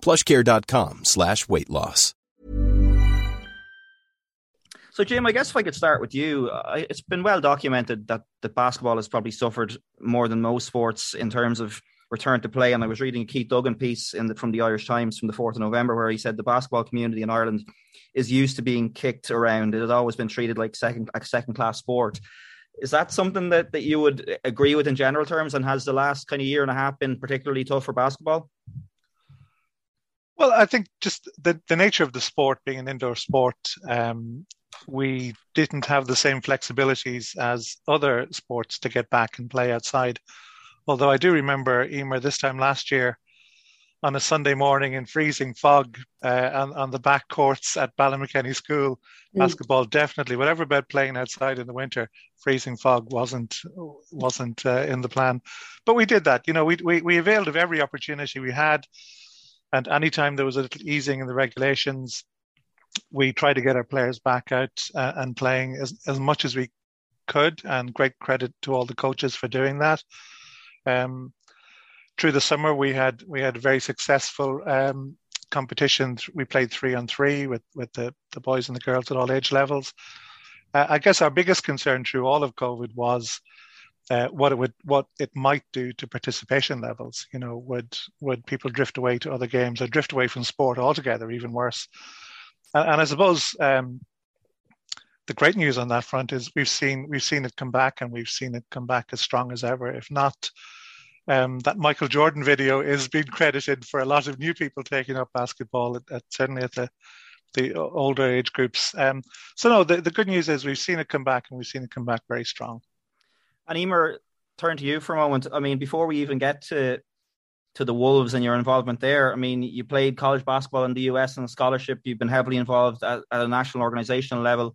plushcare.com slash weight loss. So, Jim, I guess if I could start with you, it's been well documented that, that basketball has probably suffered more than most sports in terms of return to play. And I was reading a Keith Duggan piece the, from the Irish Times from the 4th of November where he said the basketball community in Ireland is used to being kicked around. It has always been treated like second like second class sport. Is that something that, that you would agree with in general terms? And has the last kind of year and a half been particularly tough for basketball? Well, I think just the, the nature of the sport being an indoor sport, um, we didn't have the same flexibilities as other sports to get back and play outside. Although I do remember, Emer, this time last year, on a Sunday morning in freezing fog uh, on, on the back courts at Ballymakenny School. Mm. Basketball definitely, whatever about playing outside in the winter, freezing fog wasn't wasn't uh, in the plan. But we did that. You know, we, we we availed of every opportunity we had, and anytime there was a little easing in the regulations, we tried to get our players back out uh, and playing as as much as we could. And great credit to all the coaches for doing that. Um, through the summer we had we had a very successful um, competitions. We played three on three with with the, the boys and the girls at all age levels. Uh, I guess our biggest concern through all of COVID was uh, what it would what it might do to participation levels. You know, would would people drift away to other games or drift away from sport altogether? Even worse. And, and I suppose um, the great news on that front is we've seen we've seen it come back and we've seen it come back as strong as ever, if not um, that Michael Jordan video is being credited for a lot of new people taking up basketball, at, at, certainly at the the older age groups. Um, so no, the, the good news is we've seen it come back, and we've seen it come back very strong. And Emer, turn to you for a moment. I mean, before we even get to to the Wolves and your involvement there, I mean, you played college basketball in the US on a scholarship. You've been heavily involved at, at a national organizational level.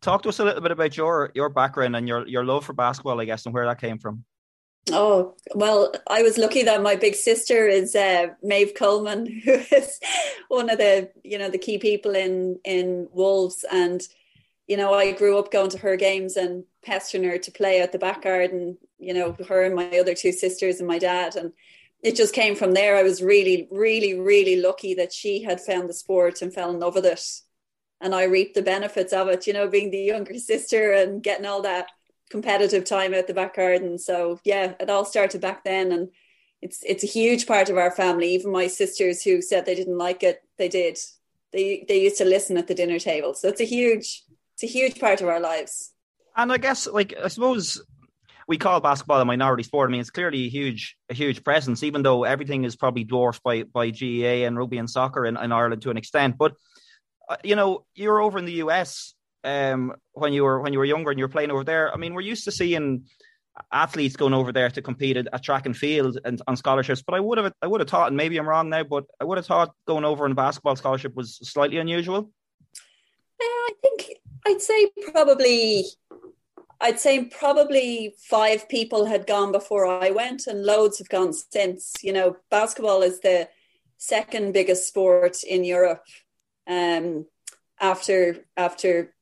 Talk to us a little bit about your your background and your your love for basketball, I guess, and where that came from. Oh, well, I was lucky that my big sister is uh, Maeve Coleman, who is one of the, you know, the key people in, in Wolves. And, you know, I grew up going to her games and pestering her to play at the back garden, you know, her and my other two sisters and my dad. And it just came from there. I was really, really, really lucky that she had found the sport and fell in love with it. And I reaped the benefits of it, you know, being the younger sister and getting all that competitive time at the back garden. So yeah, it all started back then, and it's it's a huge part of our family. Even my sisters who said they didn't like it, they did. They they used to listen at the dinner table. So it's a huge it's a huge part of our lives. And I guess like I suppose we call basketball a minority sport. I mean, it's clearly a huge, a huge presence, even though everything is probably dwarfed by by GAA and rugby and soccer in, in Ireland to an extent. But uh, you know, you're over in the US um, when you were when you were younger and you were playing over there. I mean, we're used to seeing athletes going over there to compete at, at, track and field and on scholarships. But I would have I would have thought, and maybe I'm wrong now, but I would have thought going over on basketball scholarship was slightly unusual. Yeah, I think I'd say probably I'd say probably five people had gone before I went, and loads have gone since. You know, basketball is the second biggest sport in Europe. Um, after after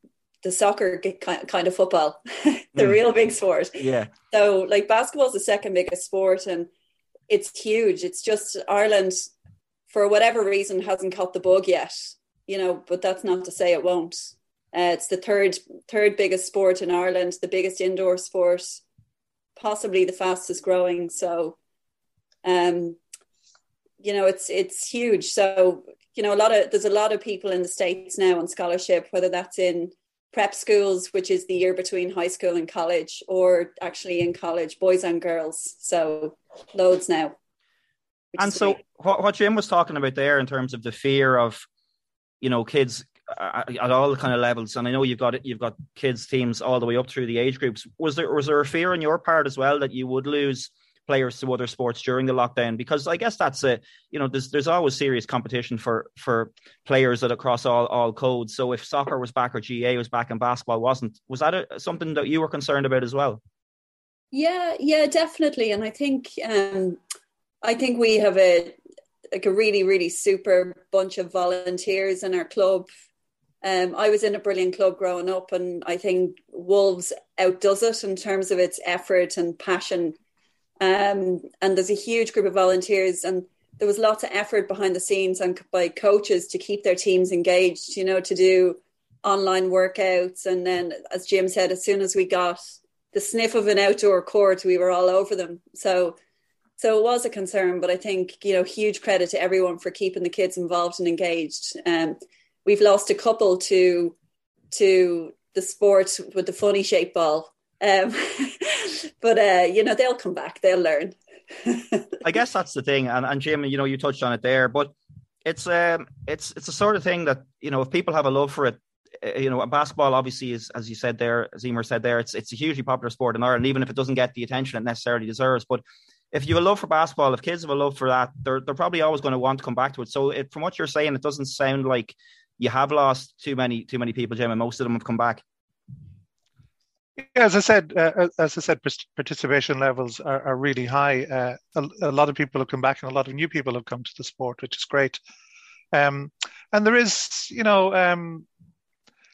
the soccer kind of football, the mm. real big sport. Yeah. So like basketball is the second biggest sport, and it's huge. It's just Ireland, for whatever reason, hasn't caught the bug yet. You know, but that's not to say it won't. Uh, it's the third third biggest sport in Ireland, the biggest indoor sport, possibly the fastest growing. So, um, you know, it's it's huge. So you know a lot of there's a lot of people in the states now on scholarship, whether that's in prep schools, which is the year between high school and college, or actually in college, boys and girls. So loads now. And so, what, what Jim was talking about there in terms of the fear of, you know, kids at, all kind of levels, and I know you've got you've got kids teams all the way up through the age groups. Was there was there a fear on your part as well that you would lose players to other sports during the lockdown because I guess that's a you know there's there's always serious competition for for players that across all all codes. So if soccer was back or GAA was back and basketball wasn't, was that a, something that you were concerned about as well? Yeah, yeah, definitely. And I think um, I think we have a like a really really super bunch of volunteers in our club. Um, I was in a brilliant club growing up, and I think Wolves outdoes it in terms of its effort and passion um, and there's a huge group of volunteers, and there was lots of effort behind the scenes and by coaches to keep their teams engaged. You know, to do online workouts, and then, as Jim said, as soon as we got the sniff of an outdoor court, we were all over them. So, so it was a concern, but I think you know, huge credit to everyone for keeping the kids involved and engaged. Um, we've lost a couple to to the sport with the funny shape ball. Um, but uh, you know, they'll come back. They'll learn. I guess that's the thing, and and Jim, you know, you touched on it there, but it's um, it's it's a sort of thing that you know, if people have a love for it, eh, you know, basketball obviously is, as you said there, as Emer said there, it's it's a hugely popular sport in Ireland, even if it doesn't get the attention it necessarily deserves. But if you have a love for basketball, if kids have a love for that, they're they're probably always going to want to come back to it. So, it, from what you're saying, it doesn't sound like you have lost too many too many people, Jim, and most of them have come back. Yeah, as I said, uh, as I said, participation levels are, are really high. Uh, a, a, lot of people have come back, and a lot of new people have come to the sport, which is great. Um, and there is, you know, um,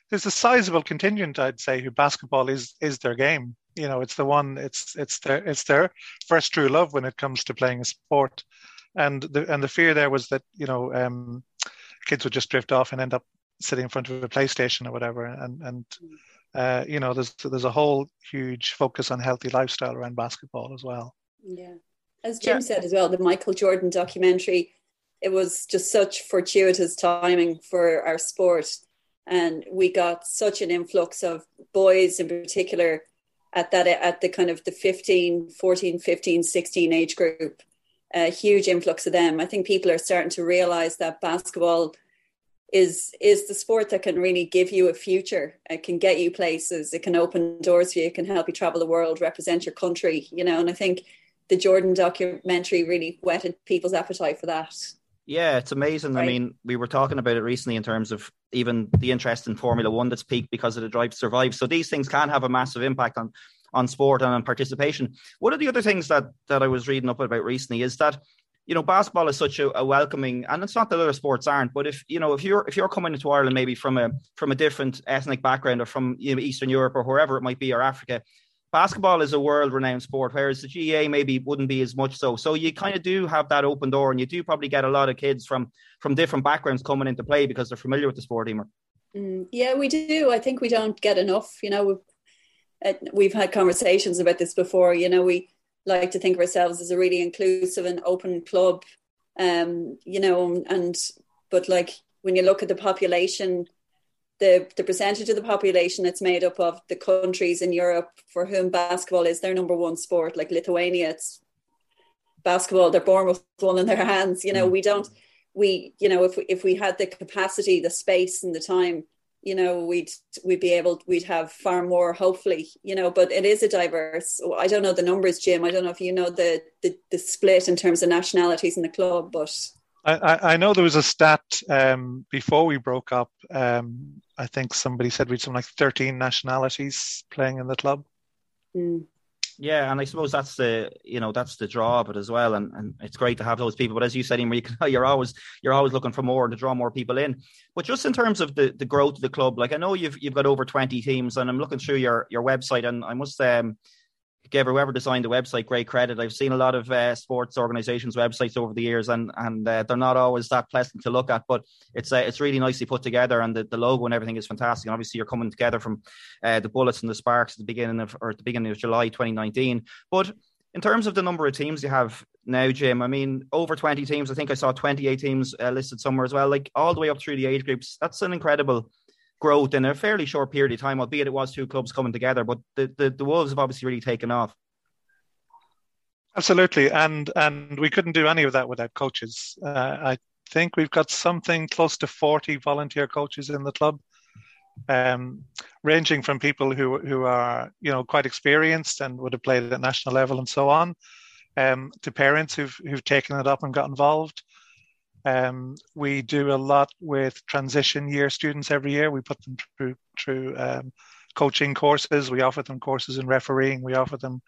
there's a sizable contingent, I'd say, who basketball is is their game. You know, it's the one, it's it's their it's their first true love when it comes to playing a sport. And the and the fear there was that you know um, kids would just drift off and end up sitting in front of a PlayStation or whatever, and and uh, you know, there's there's a whole huge focus on healthy lifestyle around basketball as well. Yeah, as Jim yeah. said as well, the Michael Jordan documentary, it was just such fortuitous timing for our sport, and we got such an influx of boys in particular at that at the kind of the 15 14 15 16 age group a huge influx of them i think people are starting to realize that basketball is is the sport that can really give you a future. It can get you places. It can open doors for you. It can help you travel the world, represent your country. You know, and I think the Jordan documentary really whetted people's appetite for that. Yeah, it's amazing. Right. I mean, we were talking about it recently in terms of even the interest in Formula One that's peaked because of the drive to survive. So these things can have a massive impact on on sport and on participation. One of the other things that that I was reading up about recently is that you know, basketball is such a, a, welcoming, and it's not that other sports aren't, but if you know, if you're if you're coming into Ireland maybe from a from a different ethnic background or from you know, Eastern Europe or wherever it might be or Africa, basketball is a world renowned sport, whereas the GAA maybe wouldn't be as much so. So you kind of do have that open door, and you do probably get a lot of kids from from different backgrounds coming into play because they're familiar with the sport, Emer. Mm, yeah, we do. I think we don't get enough. You know, uh, we've had conversations about this before. You know, we like to think of ourselves as a really inclusive and open club um you know and but like when you look at the population the the percentage of the population that's made up of the countries in Europe for whom basketball is their number one sport like Lithuania it's basketball they're born with one in their hands you know mm. we don't we you know if we, if we had the capacity the space and the time you know we'd we'd be able we'd have far more hopefully you know but it is a diverse i don't know the numbers jim i don't know if you know the the, the split in terms of nationalities in the club but i i know there was a stat um, before we broke up um, i think somebody said we'd something like 13 nationalities playing in the club mm. Yeah, and I suppose that's the you know that's the draw of it as well, and, and it's great to have those people. But as you said, you can, you're always you're always looking for more to draw more people in. But just in terms of the, the growth of the club, like I know you've you've got over twenty teams, and I'm looking through your your website, and I must um give whoever designed the website great credit. I've seen a lot of uh, sports organizations' websites over the years, and and uh, they're not always that pleasant to look at. But it's uh, it's really nicely put together, and the, the logo and everything is fantastic. And obviously, you're coming together from uh, the Bullets and the Sparks at the beginning of or at the beginning of July 2019. But in terms of the number of teams you have, now, Jim. I mean, over 20 teams. I think I saw 28 teams uh, listed somewhere as well. Like all the way up through the age groups. That's an incredible growth in a fairly short period of time, albeit it was two clubs coming together. But the, the, the Wolves have obviously really taken off. Absolutely, and and we couldn't do any of that without coaches. Uh, I think we've got something close to 40 volunteer coaches in the club um, ranging from people who who are you know quite experienced and would have played at national level and so on, um, to parents who've who've taken it up and got involved. Um, we do a lot with transition year students every year. We put them through through um, coaching courses. We offer them courses in refereeing. We offer them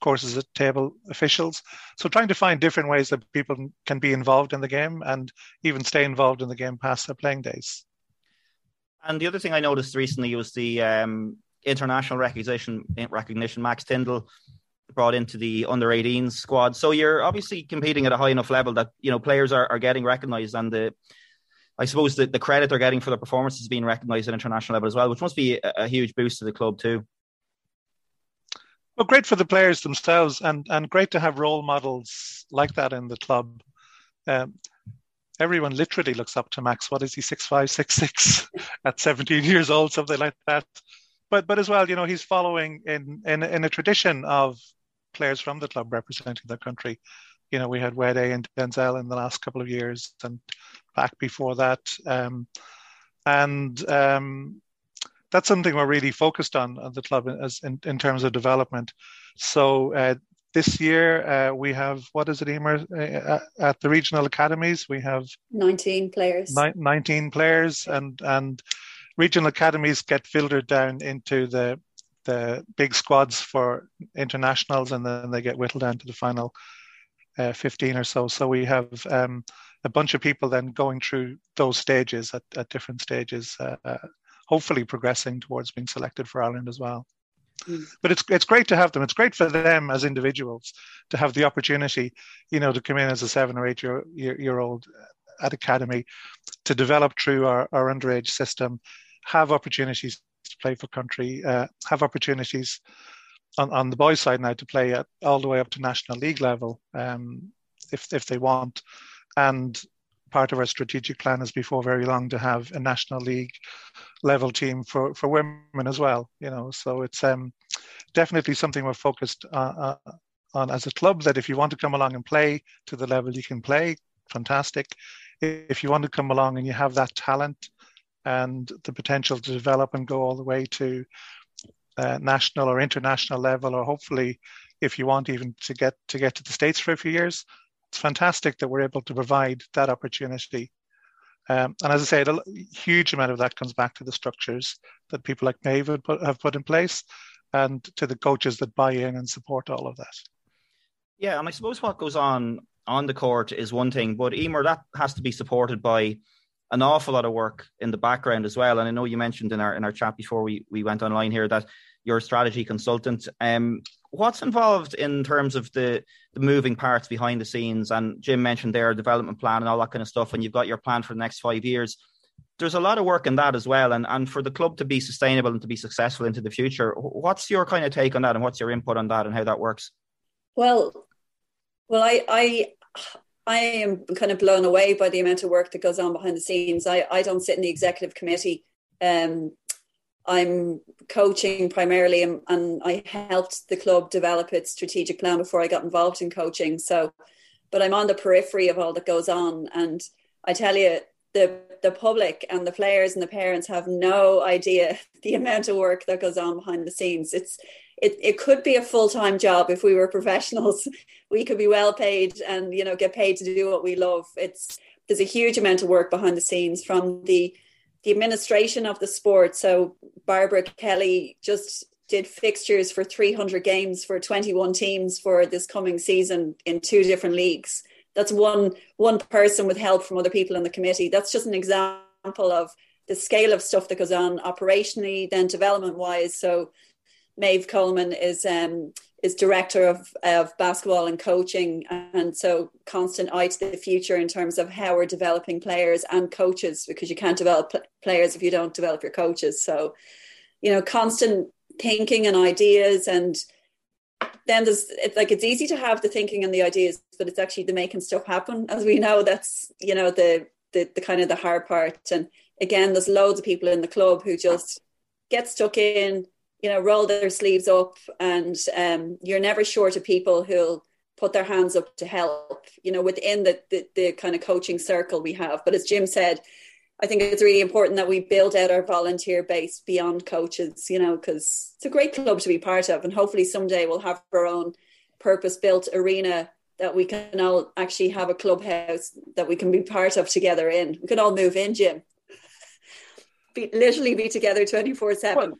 courses at table officials. So trying to find different ways that people can be involved in the game and even stay involved in the game past their playing days. And the other thing I noticed recently was the um, international recognition. Recognition. Max Tyndall brought into the under 18 squad. So you're obviously competing at a high enough level that you know players are, are getting recognised, and the I suppose the, the credit they're getting for their performances is being recognised at international level as well, which must be a, a huge boost to the club too. Well, great for the players themselves, and and great to have role models like that in the club. Um, everyone literally looks up to Max. What is he, six five, six six, at seventeen years old, something like that. But but as well, you know, he's following in in in a tradition of players from the club representing their country. You know, we had Wede and Denzel in the last couple of years, and back before that, um, and um, that's something we're really focused on at the club as in, in terms of development. So uh, this year, uh, we have, what is it, Emer? Uh, at the regional academies, we have 19 players. Ni- 19 players, and, and regional academies get filtered down into the the big squads for internationals, and then they get whittled down to the final uh, 15 or so. So we have um, a bunch of people then going through those stages at, at different stages, uh, uh hopefully progressing towards being selected for Ireland as well. Mm. But it's it's great to have them. It's great for them as individuals to have the opportunity, you know, to come in as a seven or eight year year, year old at academy, to develop through our, our underage system, have opportunities to play for country, uh, have opportunities on, on the boys' side now to play at all the way up to national league level, um, if if they want, and part of our strategic plan is before very long to have a national league level team for, for women as well. You know, so it's um, definitely something we're focused uh, uh, on as a club. That if you want to come along and play to the level you can play, fantastic. If you want to come along and you have that talent and the potential to develop and go all the way to uh, national or international level, or hopefully, if you want even to get to get to the states for a few years, it's fantastic that we're able to provide that opportunity. Um, and as I say, a huge amount of that comes back to the structures that people like Maeve have put, have put in place and to the coaches that buy in and support all of that. Yeah, and I suppose what goes on on the court is one thing, but Emer, that has to be supported by an awful lot of work in the background as well. And I know you mentioned in our in our chat before we, we went online here that you're a strategy consultant. Um, what's involved in terms of the the moving parts behind the scenes? And Jim mentioned their development plan and all that kind of stuff. And you've got your plan for the next five years. There's a lot of work in that as well, and and for the club to be sustainable and to be successful into the future. What's your kind of take on that, and what's your input on that, and how that works? Well, well, I I I am kind of blown away by the amount of work that goes on behind the scenes. I, I don't sit in the executive committee. Um, I'm coaching primarily, and, and, I helped the club develop its strategic plan before I got involved in coaching. So, but I'm on the periphery of all that goes on, and I tell you, the the public and the players and the parents have no idea the amount of work that goes on behind the scenes. It's it, it could be a full-time job. If we were professionals we could be well paid and you know get paid to do what we love. It's there's a huge amount of work behind the scenes from the the administration of the sport. So barbara kelly just did fixtures for 300 games for 21 teams for this coming season in two different leagues. That's one one person with help from other people in the committee. That's just an example of the scale of stuff that goes on operationally then development wise so Maeve Coleman is um, is director of, of basketball and coaching, and so constant eye to the future in terms of how we're developing players and coaches because you can't develop players if you don't develop your coaches. So, you know, constant thinking and ideas, and then there's it's like it's easy to have the thinking and the ideas, but it's actually the making stuff happen. As we know, that's you know the the, the kind of the hard part. And again, there's loads of people in the club who just get stuck in, you know, roll their sleeves up, and um, you're never short of people who'll put their hands up to help. You know, within the, the the kind of coaching circle we have. But as Jim said, I think it's really important that we build out our volunteer base beyond coaches, you know, because it's a great club to be part of. And hopefully someday we'll have our own purpose built arena that we can all actually have a clubhouse that we can be part of together in. We can all move in, Jim. be, literally be together 24 well, 7.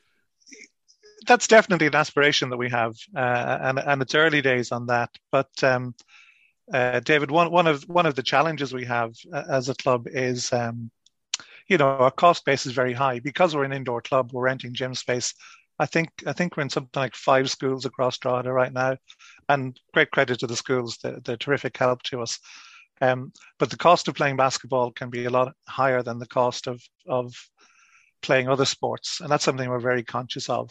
That's definitely an aspiration that we have. Uh, and, and it's early days on that. But um, uh, David, one, one of one of the challenges we have uh, as a club is um, you know, our cost base is very high because we're an indoor club. We're renting gym space. I think I think we're in something like five schools across Drogheda right now, and great credit to the schools. They're, terrific help to us. Um, but the cost of playing basketball can be a lot higher than the cost of of playing other sports, and that's something we're very conscious of.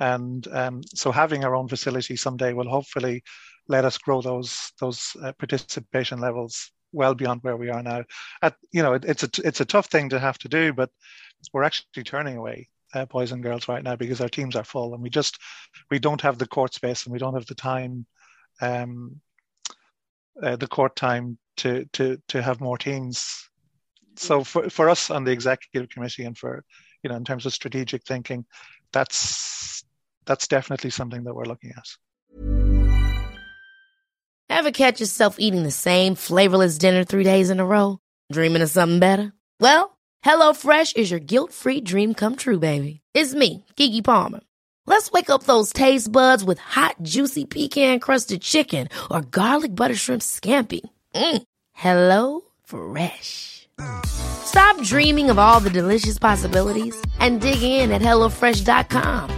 And um, so, having our own facility someday will hopefully let us grow those those uh, participation levels well beyond where we are now. At you know, it, it's a it's a tough thing to have to do, but we're actually turning away uh, boys and girls right now because our teams are full, and we just we don't have the court space and we don't have the time, um, uh, the court time to to to have more teams. So for for us on the executive committee and for you know in terms of strategic thinking, that's that's definitely something that we're looking at. Ever catch yourself eating the same flavorless dinner three days in a row? Dreaming of something better? Well, HelloFresh is your guilt-free dream come true, baby. It's me, Keke Palmer. Let's wake up those taste buds with hot, juicy pecan-crusted chicken or garlic butter shrimp scampi. Mm. Hello Fresh. Stop dreaming of all the delicious possibilities and dig in at HelloFresh.com.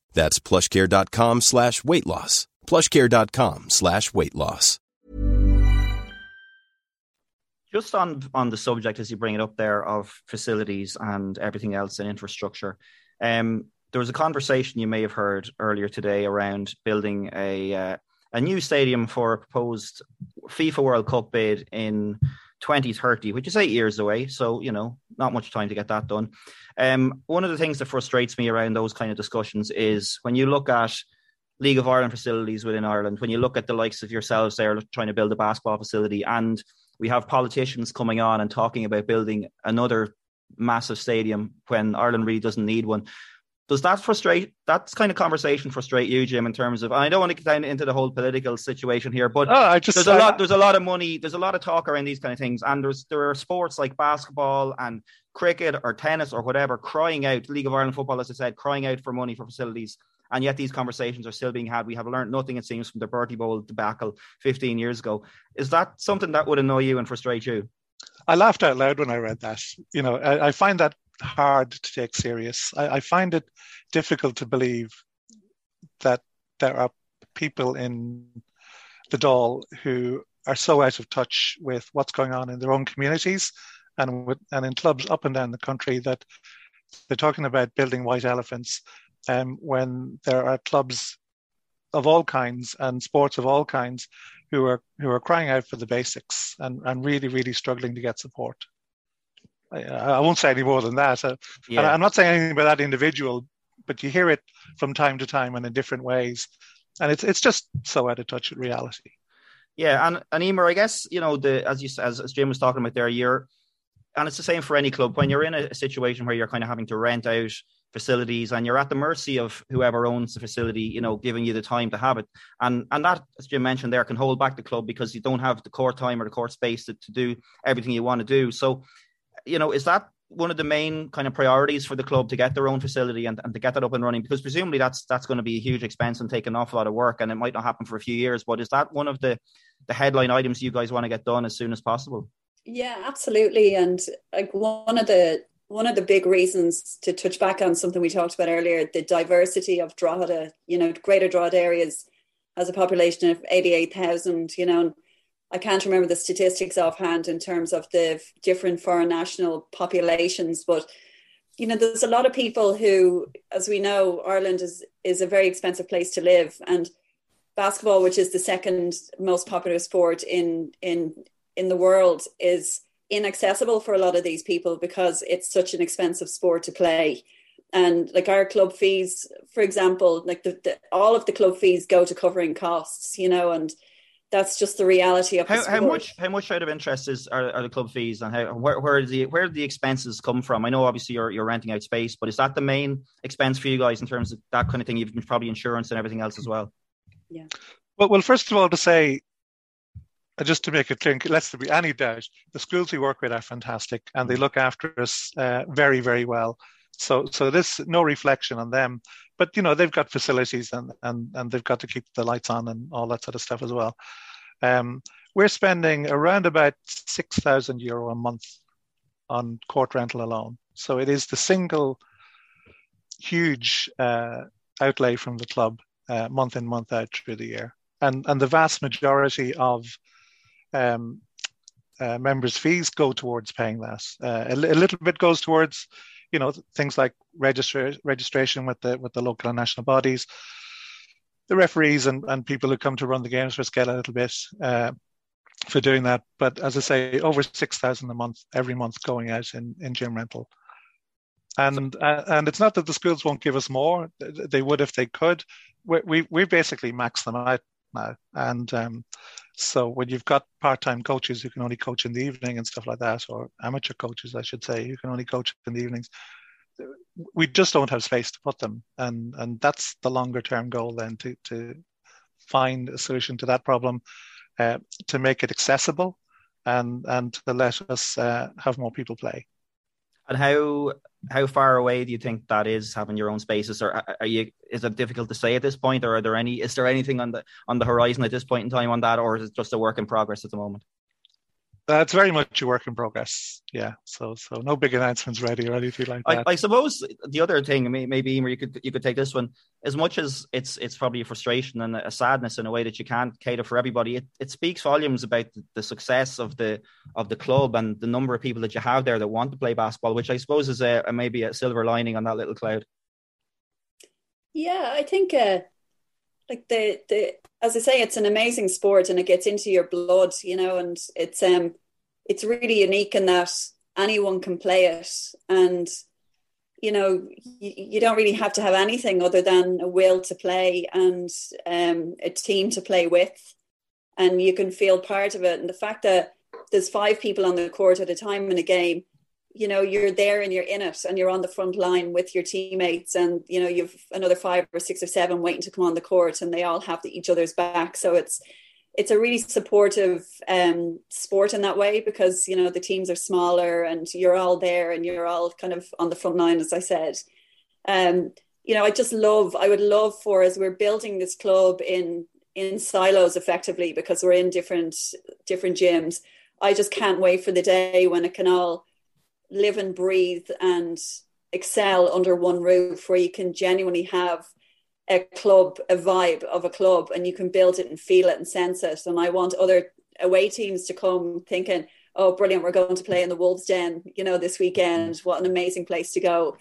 That's plushcare.com slash weight loss. Plushcare.com slash weight loss. Just on on the subject as you bring it up there of facilities and everything else and infrastructure, um, there was a conversation you may have heard earlier today around building a uh, a new stadium for a proposed FIFA World Cup bid in 2030, which is eight years away. So, you know, not much time to get that done. Um, one of the things that frustrates me around those kind of discussions is when you look at League of Ireland facilities within Ireland, when you look at the likes of yourselves there trying to build a basketball facility and we have politicians coming on and talking about building another massive stadium when Ireland really doesn't need one. Does that frustrate? That kind of conversation frustrate you, Jim? In terms of, I don't want to get down into the whole political situation here, but oh, just, there's a lot. There's a lot of money. There's a lot of talk around these kind of things, and there's there are sports like basketball and cricket or tennis or whatever crying out. League of Ireland football, as I said, crying out for money for facilities and yet these conversations are still being had. We have learned nothing, it seems, from the Bertie Bowl debacle 15 years ago. Is that something that would annoy you and frustrate you? I laughed out loud when I read that. You know, I, I find that hard to take serious. I, I find it difficult to believe that there are people in the Dáil who are so out of touch with what's going on in their own communities and with, and in clubs up and down the country that they're talking about building white elephants um, when there are clubs of all kinds and sports of all kinds who are who are crying out for the basics and, and really really struggling to get support. I, I won't say any more than that. Uh, yeah. I'm not saying anything about that individual, but you hear it from time to time and in different ways, and it's it's just so out of touch with reality. Yeah, and and Emer, I guess you know the as you as, as Jim was talking about there, you're, and it's the same for any club when you're in a situation where you're kind of having to rent out facilities and you're at the mercy of whoever owns the facility you know giving you the time to have it and and that as jim mentioned there can hold back the club because you don't have the court time or the court space to, to do everything you want to do so you know is that one of the main kind of priorities for the club to get their own facility and, and to get that up and running? Because presumably that's that's going to be a huge expense and take an awful lot of work, and it might not happen for a few years. But is that one of the the headline items you guys want to get done as soon as possible? Yeah, absolutely. And like one of the one of the big reasons to touch back on something we talked about earlier, the diversity of Drogheda, you know, greater Drogheda areas has a population of 88,000, you know, I can't remember the statistics offhand in terms of the different foreign national populations, but you know, there's a lot of people who, as we know, Ireland is is a very expensive place to live, and basketball, which is the second most popular sport in in in the world, is inaccessible for a lot of these people because it's such an expensive sport to play. And like our club fees, for example, like the, the all of the club fees go to covering costs, you know, and that's just the reality of how, how much how much out of interest is are, are the club fees and how where where the where do the expenses come from? I know obviously you're you're renting out space, but is that the main expense for you guys in terms of that kind of thing? You've probably insurance and everything else as well. Yeah. Well, well, first of all, to say, uh, just to make it clear, lest there be any doubt, the schools we work with are fantastic and they look after us uh, very, very well. So, so this no reflection on them, but you know they've got facilities and and and they've got to keep the lights on and all that sort of stuff as well. Um, we're spending around about six thousand euro a month on court rental alone. So it is the single huge uh, outlay from the club uh, month in month out through the year, and and the vast majority of um, uh, members' fees go towards paying that. Uh, a, a, little bit goes towards you know things like register, registration with the with the local and national bodies the referees and, and people who come to run the games for us get a little bit uh, for doing that. But as i say over 6000 a month every month going out in, in gym rental. And uh, and it's not that the schools won't give us more. They would if they could. We we, we basically max them out now. And um, so when you've got part-time coaches who can only coach in the evening and stuff like that, or amateur coaches, I should say, who can only coach in the evenings, we just don't have space to put them, and and that's the longer-term goal then to to find a solution to that problem, uh, to make it accessible, and and to let us uh, have more people play. And how how far away do you think that is having your own spaces, or are you? Is it difficult to say at this point, or are there any? Is there anything on the on the horizon at this point in time on that, or is it just a work in progress at the moment? That's very much a work in progress. Yeah. So so no big announcements ready or anything like that. I, I suppose the other thing, maybe Emer, you could you could take this one. As much as it's it's probably a frustration and a sadness in a way that you can't cater for everybody, it, it speaks volumes about the, the success of the of the club and the number of people that you have there that want to play basketball, which I suppose is a, a maybe a silver lining on that little cloud. Yeah, I think uh, like the the as I say, it's an amazing sport and it gets into your blood, you know, and it's um it's really unique in that anyone can play it. And you know you, you don't really have to have anything other than a will to play and um, a team to play with. And you can feel part of it. And the fact that there's five people on the court at a time in a game you know you're there and you're in it and you're on the front line with your teammates and you know you've another five or six or seven waiting to come on the court and they all have the, each other's back. So it's it's a really supportive um, sport in that way because you know the teams are smaller and you're all there and you're all kind of on the front line as i said. Um, you know i just love i would love for as we're building this club in in silos effectively because we're in different different gyms i just can't wait for the day when it can all live and breathe and excel under one roof where you can genuinely have a club, a vibe of a club, and you can build it and feel it and sense it. And I want other away teams to come thinking, oh, brilliant, we're going to play in the Wolves Den, you know, this weekend. What an amazing place to go.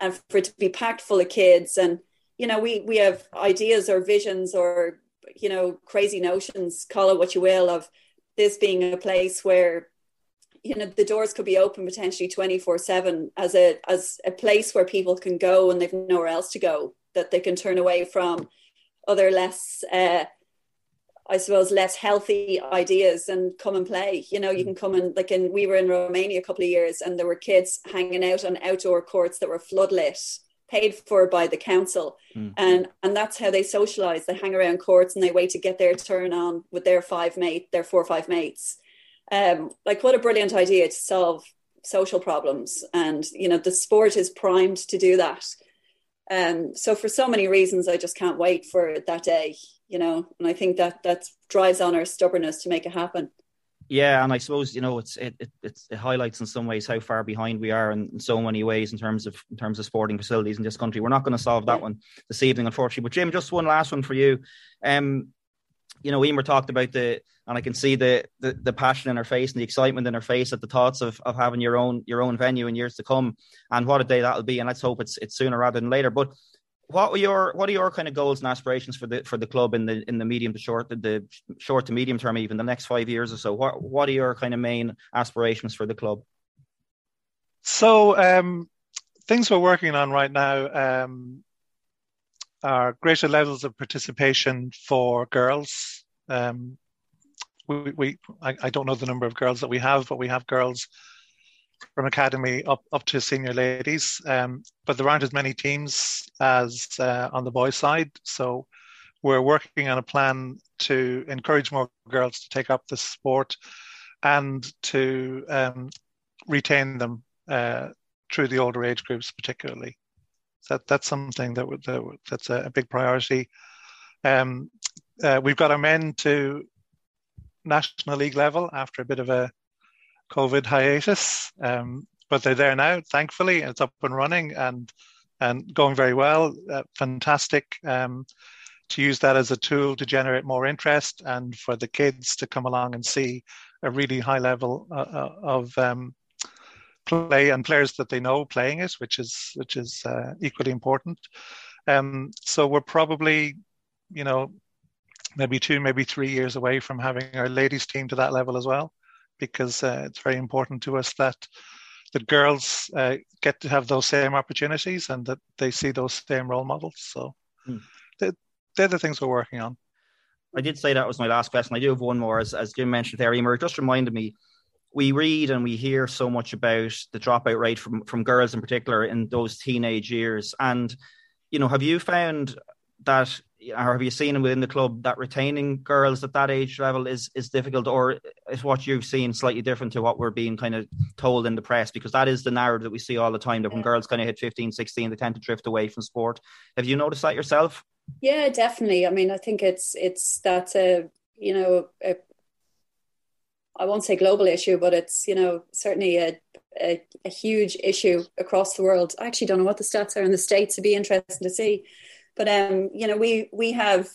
And for it to be packed full of kids. And, you know, we, we have ideas or visions or, you know, crazy notions, call it what you will, of this being a place where you know the doors could be open potentially 24 7 as a as a place where people can go and they've nowhere else to go that they can turn away from other less uh, I suppose less healthy ideas and come and play. You know, you can come and like in we were in Romania a couple of years and there were kids hanging out on outdoor courts that were floodlit, paid for by the council. Mm. And and that's how they socialize. They hang around courts and they wait to get their turn on with their five mate, their four or five mates. Um, like what a brilliant idea to solve social problems, and you know the sport is primed to do that. Um, so for so many reasons, I just can't wait for that day. You know, and I think that that drives on our stubbornness to make it happen. Yeah, and I suppose you know it's it, it it highlights in some ways how far behind we are in, in, so many ways in terms of in terms of sporting facilities in this country. We're not going to solve that one this evening, unfortunately. But Jim, just one last one for you. Um, you know, Emer talked about the, and I can see the, the, the passion in her face and the excitement in her face at the thoughts of of having your own your own venue in years to come, and what a day that'll be. And let's hope it's it's sooner rather than later. But what were your what are your kind of goals and aspirations for the for the club in the in the medium to short the, the short to medium term, even the next five years or so? What what are your kind of main aspirations for the club? So um, things we're working on right now. Um, are greater levels of participation for girls. Um, we, we I, I, don't know the number of girls that we have, but we have girls from academy up up to senior ladies. Um, but there aren't as many teams as uh, on the boys' side, so we're working on a plan to encourage more girls to take up the sport and to um, retain them uh, through the older age groups, particularly that that's something that, that that's a, big priority. Um, uh, we've got our men to national league level after a bit of a COVID hiatus, um, but they're there now. Thankfully, it's up and running and and going very well. Uh, fantastic um, to use that as a tool to generate more interest and for the kids to come along and see a really high level uh, uh of um, play and players that they know playing it, which is which is uh, equally important. Um, so we're probably, you know, maybe two, maybe three years away from having our ladies team to that level as well, because uh, it's very important to us that the girls uh, get to have those same opportunities and that they see those same role models. So hmm. they're, they're the things we're working on. I did say that was my last question. I do have one more, as, as Jim mentioned there. Emer, just reminded me we read and we hear so much about the dropout rate from from girls in particular in those teenage years. And you know have you found that or have you seen within the club that retaining girls at that age level is is difficult or is what you've seen slightly different to what we're being kind of told in the press? Because that is the narrative that we see all the time that when girls kind of hit 15 16 they tend to drift away from sport. Have you noticed that yourself? Yeah definitely. I mean i think it's it's that's a you know a, I won't say global issue, but it's you know certainly a, a, a huge issue across the world. I actually don't know what the stats are in the states. It'd be interesting to see, but um, you know we we have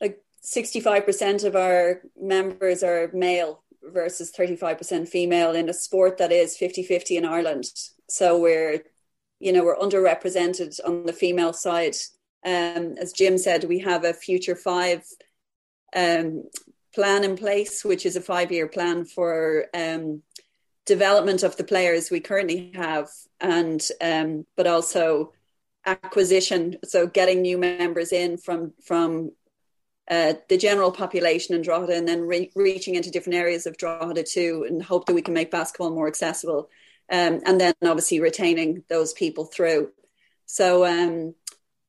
like sixty five percent of our members are male versus thirty five percent female in a sport that is 50-50 in Ireland. So we're you know we're underrepresented on the female side. Um, as Jim said, we have a future five um, plan in place, which is a five year plan for um, development of the players we currently have, and um, but also acquisition. So getting new members in from from uh, the general population in Drogheda, and then re- reaching into different areas of Drogheda too, and hope that we can make basketball more accessible. Um, and then obviously retaining those people through. So um,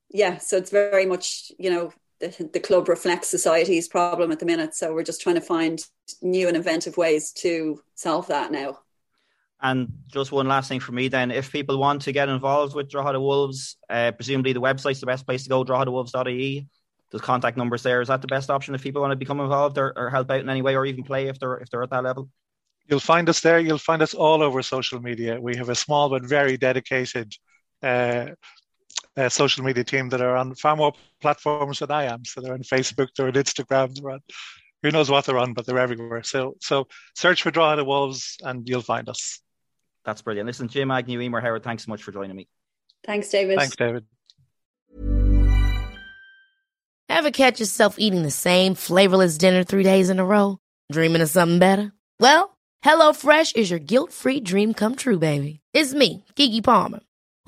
yeah, so it's very much you know the, the club reflects society's problem at the minute. So we're just trying to find new and inventive ways to solve that now. And just one last thing for me then, if people want to get involved with Drogheda Wolves, uh, presumably the website's the best place to go, droghedawolves.ie. There's contact numbers there. Is that the best option if people want to become involved or, or help out in any way or even play if they're if they're at that level? You'll find us there. You'll find us all over social media. We have a small but very dedicated uh, uh, social media team that are on far more platforms than I am. So they're on Facebook, they're on Instagram, they're on who knows what they're on, but they're everywhere. So so search for Drogheda Wolves and you'll find us. That's brilliant. Listen, Jim Agnew, Emer Howard, thanks so much for joining me. Thanks, David. Thanks, David. Ever catch yourself eating the same flavorless dinner three days in a row? Dreaming of something better? Well, HelloFresh is your guilt-free dream come true, baby. It's me, Keke Palmer.